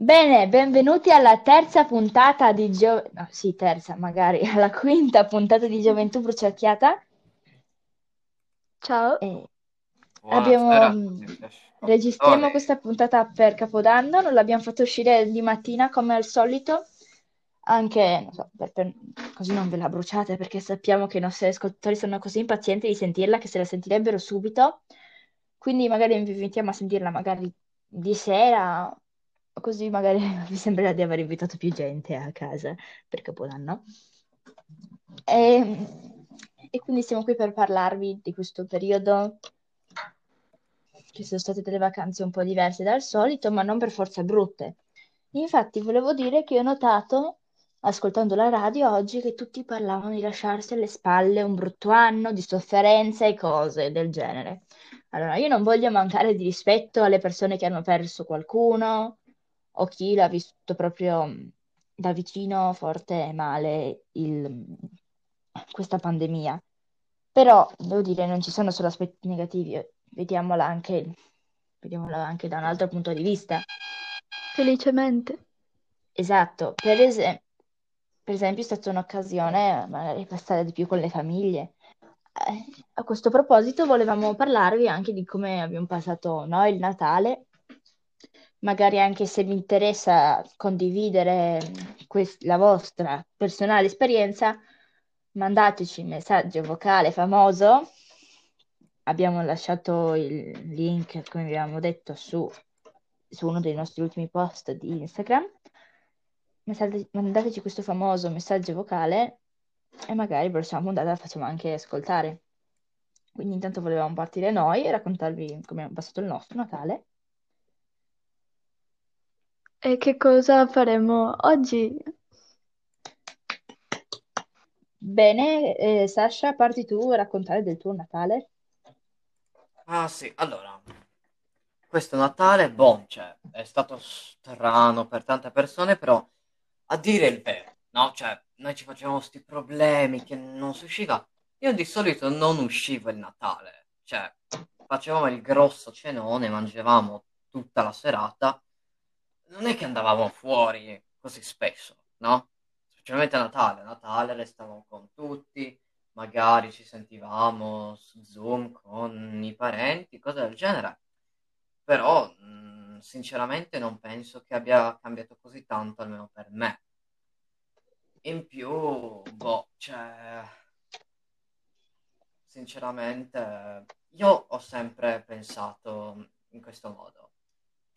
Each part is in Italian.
Bene, benvenuti alla terza puntata di Gio... no, sì, terza, magari, alla quinta puntata di Gioventù Bruciacchiata. Ciao, E abbiamo... Mm, registriamo ascoltatori. questa puntata per Capodanno, non l'abbiamo fatto uscire di mattina come al solito, anche, non so, per- per- così non ve la bruciate, perché sappiamo che i nostri ascoltatori sono così impazienti di sentirla che se la sentirebbero subito, quindi magari vi invitiamo a sentirla magari di sera, così magari vi sembrerà di aver invitato più gente a casa per Capodanno. E, e quindi siamo qui per parlarvi di questo periodo. Ci sono state delle vacanze un po' diverse dal solito, ma non per forza brutte. Infatti, volevo dire che ho notato, ascoltando la radio oggi, che tutti parlavano di lasciarsi alle spalle un brutto anno, di sofferenza e cose del genere. Allora, io non voglio mancare di rispetto alle persone che hanno perso qualcuno o chi l'ha vissuto proprio mh, da vicino, forte e male, il- questa pandemia. Però, devo dire, non ci sono solo aspetti negativi, eh, vediamola anche, vediamola anche da un altro punto di vista. felicemente. Esatto, per ese- per esempio è stata un'occasione magari per stare di più con le famiglie. Eh, a questo proposito volevamo parlarvi anche di come abbiamo passato noi il Natale, magari anche se vi interessa condividere quest- la vostra personale esperienza, mandateci un messaggio vocale famoso. Abbiamo lasciato il link, come vi avevamo detto, su, su uno dei nostri ultimi post di Instagram. Messaggi- mandateci questo famoso messaggio vocale e magari la prossima puntata la facciamo anche ascoltare. Quindi intanto volevamo partire noi e raccontarvi come è passato il nostro Natale. E che cosa faremo oggi? Bene, eh, Sasha, parti tu a raccontare del tuo Natale? Ah sì, allora, questo Natale, boh, cioè, è stato strano per tante persone, però a dire il vero, no? Cioè, noi ci facevamo sti problemi che non si usciva. Io di solito non uscivo il Natale, cioè, facevamo il grosso cenone, mangiavamo tutta la serata. Non è che andavamo fuori così spesso, no? Specialmente a Natale. A Natale restavamo con tutti, magari ci sentivamo su Zoom con i parenti, cose del genere. Però, mh, sinceramente, non penso che abbia cambiato così tanto, almeno per me. In più, boh, cioè, sinceramente, io ho sempre pensato in questo modo.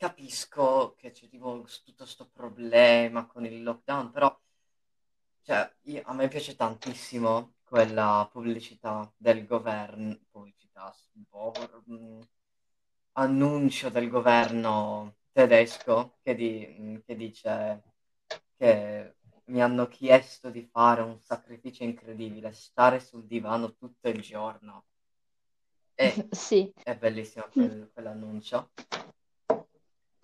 Capisco che c'è tipo tutto questo problema con il lockdown, però cioè, io- a me piace tantissimo quella pubblicità del governo, pubblicità, mh, annuncio del governo tedesco che, di- che dice che mi hanno chiesto di fare un sacrificio incredibile, stare sul divano tutto il giorno. E Sì, è bellissimo quel- quell'annuncio.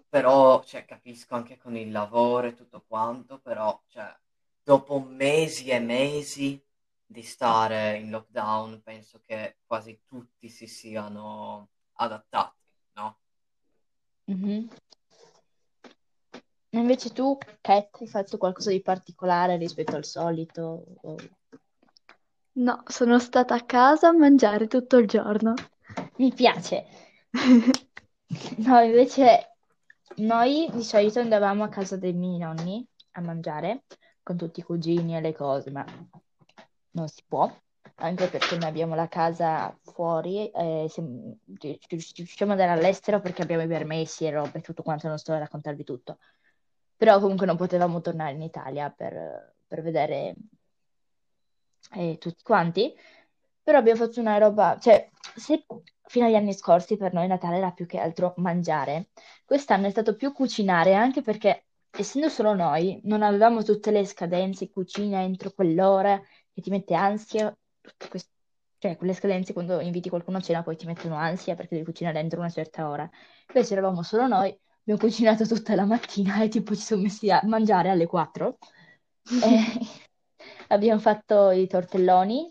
Però, cioè, capisco anche con il lavoro e tutto quanto, però, cioè, dopo mesi e mesi di stare in lockdown, penso che quasi tutti si siano adattati, no? mhm. E Invece tu, Kat, hai fatto qualcosa di particolare rispetto al solito? O- No, sono stata a casa a mangiare tutto il giorno. Mi piace. No, invece noi di solito andavamo a casa dei miei nonni a mangiare con tutti i cugini e le cose, ma non si può, anche perché noi abbiamo la casa fuori e ci riusciamo ad andare all'estero perché abbiamo i permessi e robe, tutto quanto, non sto a raccontarvi tutto. Però comunque non potevamo tornare in Italia per, per vedere eh, tutti quanti. Però abbiamo fatto una roba, cioè, se fino agli anni scorsi per noi Natale era più che altro mangiare, quest'anno è stato più cucinare, anche perché essendo solo noi, non avevamo tutte le scadenze, cucina entro quell'ora, che ti mette ansia, queste- cioè quelle scadenze quando inviti qualcuno a cena poi ti mettono ansia perché devi cucinare entro una certa ora. Invece eravamo solo noi, abbiamo cucinato tutta la mattina e tipo ci siamo messi a mangiare alle 4. E abbiamo fatto i tortelloni,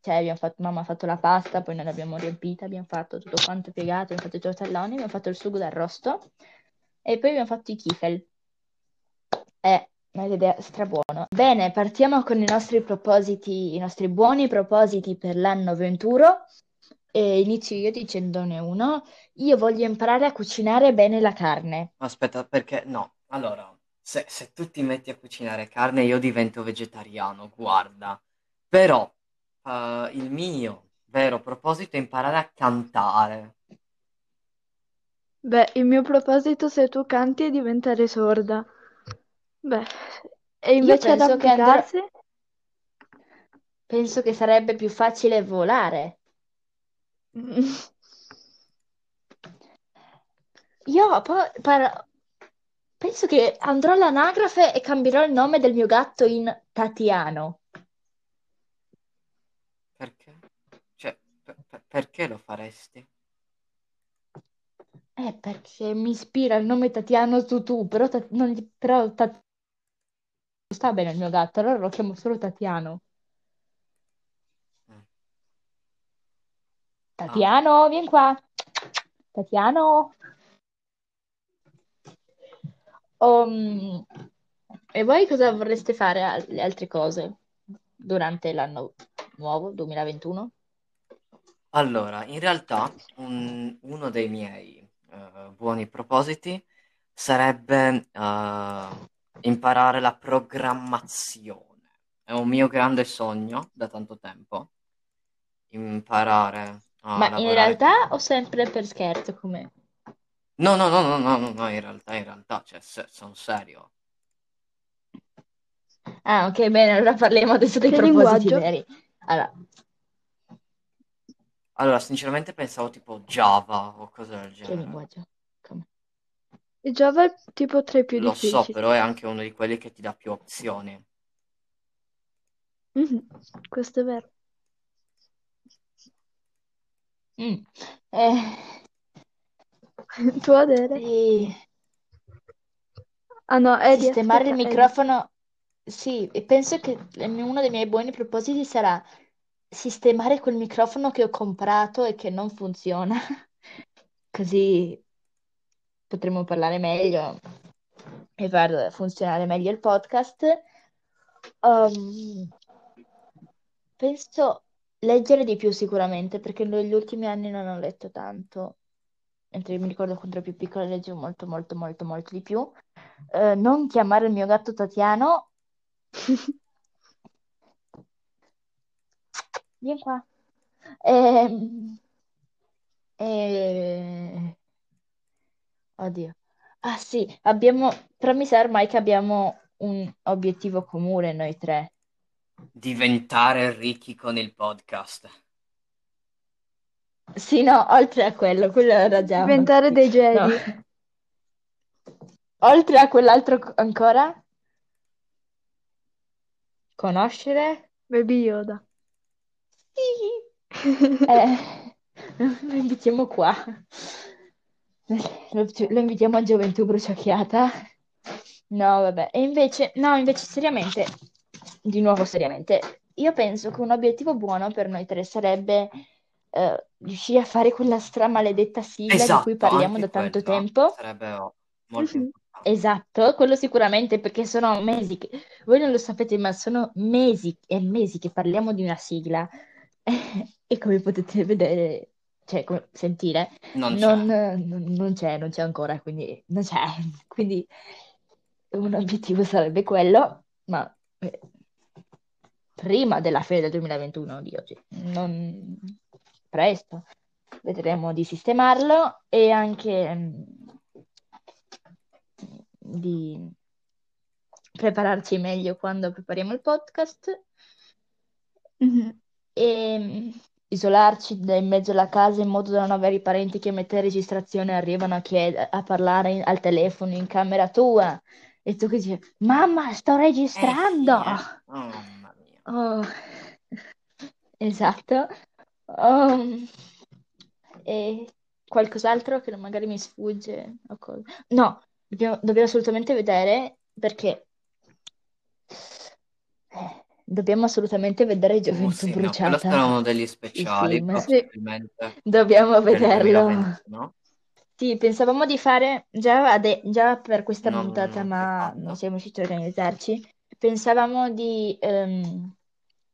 cioè fatto, mamma ha fatto la pasta, poi noi l'abbiamo riempita, abbiamo fatto tutto quanto piegato, abbiamo fatto i tortelloni, abbiamo fatto il sugo d'arrosto e poi abbiamo fatto i kifel. È un'idea strabuona. Bene, partiamo con i nostri propositi, i nostri buoni propositi per l'anno 21. E inizio io dicendone uno. Io voglio imparare a cucinare bene la carne. Aspetta, perché no? Allora, se, se tu ti metti a cucinare carne, io divento vegetariano, guarda. Però eh, il mio vero proposito è imparare a cantare. Beh, il mio proposito se tu canti è diventare sorda. Beh, e invece penso che andrà- penso che sarebbe più facile volare. Io poi par- penso che andrò all'anagrafe e cambierò il nome del mio gatto in Tatiano. Perché? Cioè, per- per- perché lo faresti? Eh, perché mi ispira il nome Tatiano Tutù, però, Ta- non gli- però Ta- non sta bene il mio gatto, allora lo chiamo solo Tatiano. Mm. Tatiano, vieni qua. Tatiano. Um, e voi cosa vorreste fare al- le altre cose durante l'anno nuovo 2021? Allora, in realtà un- uno dei miei eh, buoni propositi sarebbe eh, imparare la programmazione. È un mio grande sogno da tanto tempo, imparare a Ma in lavorare. realtà o sempre per scherzo come? No, no, no, no, no, no, no, in realtà, in realtà, cioè, se- sono serio. Ah, ok, bene, allora parliamo adesso dei Che propositi linguaggio? veri. Allora, Allora, sinceramente pensavo tipo Java o cose del che genere. linguaggio? Come? Il Java è tipo tra i più Lo so, difficili. però è anche uno di quelli che ti dà più opzioni. Mhm, Questo è vero. Mm. Eh, Tu Adele? sì. Ah no, Eddie, Sistemare il aspetta, Eddie. microfono, sì, e penso che uno dei miei buoni propositi sarà sistemare quel microfono che ho comprato e che non funziona, così potremo parlare meglio e far funzionare meglio il podcast. Um, penso leggere di più sicuramente, perché negli ultimi anni non ho letto tanto, mentre mi ricordo quando ero più piccola leggevo molto, molto, molto, molto di più. Eh, non chiamare il mio gatto Tatiano. Vieni qua. Ehm, e- Oddio. Ah sì, abbiamo... Però mi sa ormai che abbiamo un obiettivo comune noi tre. Diventare ricchi con il podcast. Sì, no, oltre a quello, quello era già Diventare dei obiettivo. No. Oltre a quell'altro co- ancora? Conoscere? Baby Yoda. Sì. Eh, lo invitiamo qua. Lo, lo invitiamo a Gioventù Bruciacchiata. No, vabbè. E invece, no, invece seriamente, di nuovo seriamente, io penso che un obiettivo buono per noi tre sarebbe eh, riuscire a fare quella stramaledetta sigla di cui Esatto, parliamo anche da tanto quello tempo. sarebbe oh, molto Mhm. importante. Esatto, quello sicuramente perché sono mesi che, voi non lo sapete, ma sono mesi e mesi che parliamo di una sigla. E come potete vedere, cioè come sentire, Non non, c'è. non- non c'è, non c'è ancora, quindi non c'è, quindi un obiettivo sarebbe quello, ma eh, prima della fine del 2021 di oggi, non presto, vedremo di sistemarlo e anche mm, di prepararci meglio quando prepariamo il podcast Mhm. e mm, isolarci da in mezzo alla casa in modo da non avere i parenti che mentre registrazione arrivano a, chied- a parlare in- al telefono in camera tua e tu che dici, mamma, sto Eh sì, registrando! eh. Oh, mamma mia. Oh, esatto. Um, e qualcos'altro che magari mi sfugge. No, dobbiamo, dobbiamo assolutamente vedere perché eh, dobbiamo assolutamente vedere Uh, Gioventù sì, no, quello sarà Bruciata, uno degli il speciali, film. Sì, probabilmente Dobbiamo vederlo. 2021. Sì, pensavamo di fare già, ade- già per questa Non, puntata, non si è ma non fatto. siamo riusciti a organizzarci. Pensavamo di ehm,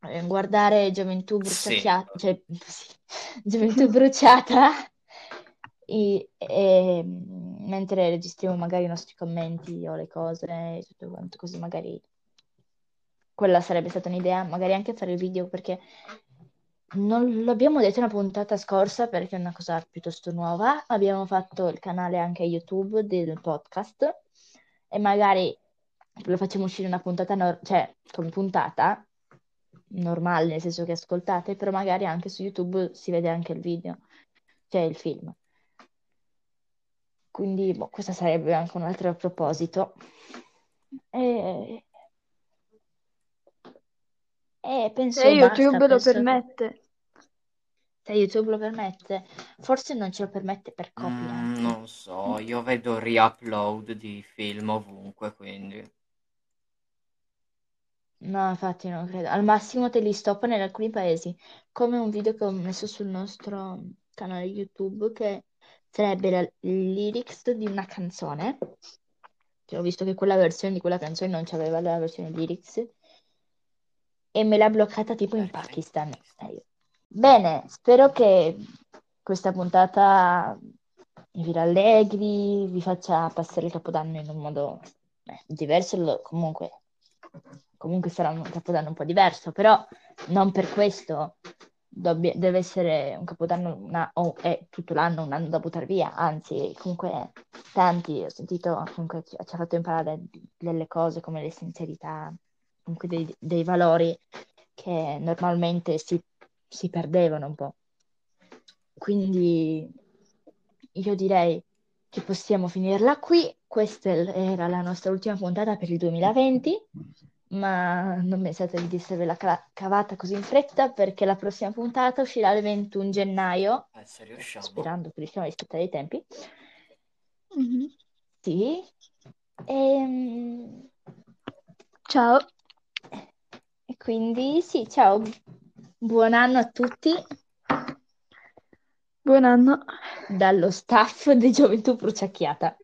eh, guardare Gioventù Sì, bruciacchiata, cioè sì, Gioventù bruciata, e- e, mentre registriamo magari i nostri commenti o le cose e tutto quanto, così magari quella sarebbe stata un'idea, magari anche fare il video perché non l'abbiamo detto una puntata scorsa perché è una cosa piuttosto nuova. Abbiamo fatto il canale anche YouTube del podcast e magari lo facciamo uscire una puntata, nor- cioè come puntata normale, nel senso che ascoltate, però magari anche su YouTube si vede anche il video, cioè il film. Quindi boh, questo sarebbe anche un altro proposito. E, e Se penso basta, YouTube lo penso permette. se YouTube lo permette, forse non ce lo permette per Mm, copyright. non so, io vedo riupload di film ovunque, quindi... No, infatti non credo. Al massimo te li stoppano in alcuni paesi, come un video che ho messo sul nostro canale YouTube che sarebbe la lyrics di una canzone. Che ho visto che quella versione di quella canzone non c'aveva la versione lyrics e me l'ha bloccata tipo in Perché? Pakistan. E io, Bene, spero che questa puntata vi rallegri, vi faccia passare il Capodanno in un modo eh, diverso, comunque, comunque sarà un Capodanno un po' diverso, però non per questo dobbia- deve essere un Capodanno una- o è tutto l'anno un anno da buttare via, anzi, comunque tanti, ho sentito, comunque ci, ci ha fatto imparare delle cose come l'essenzialità, comunque dei, dei valori che normalmente si si perdevano un po'. Quindi io direi che possiamo finirla qui. Questa era la nostra ultima puntata per il 2020, ma non pensate di esservela ca- cavata così in fretta perché la prossima puntata uscirà il 21 gennaio, Eh, se riusciamo. sperando che riusciamo a rispettare i tempi. Mhm. Sì. Ehm, Ciao. E quindi sì, ciao, buon anno a tutti Buon anno. dallo staff di Gioventù Bruciacchiata.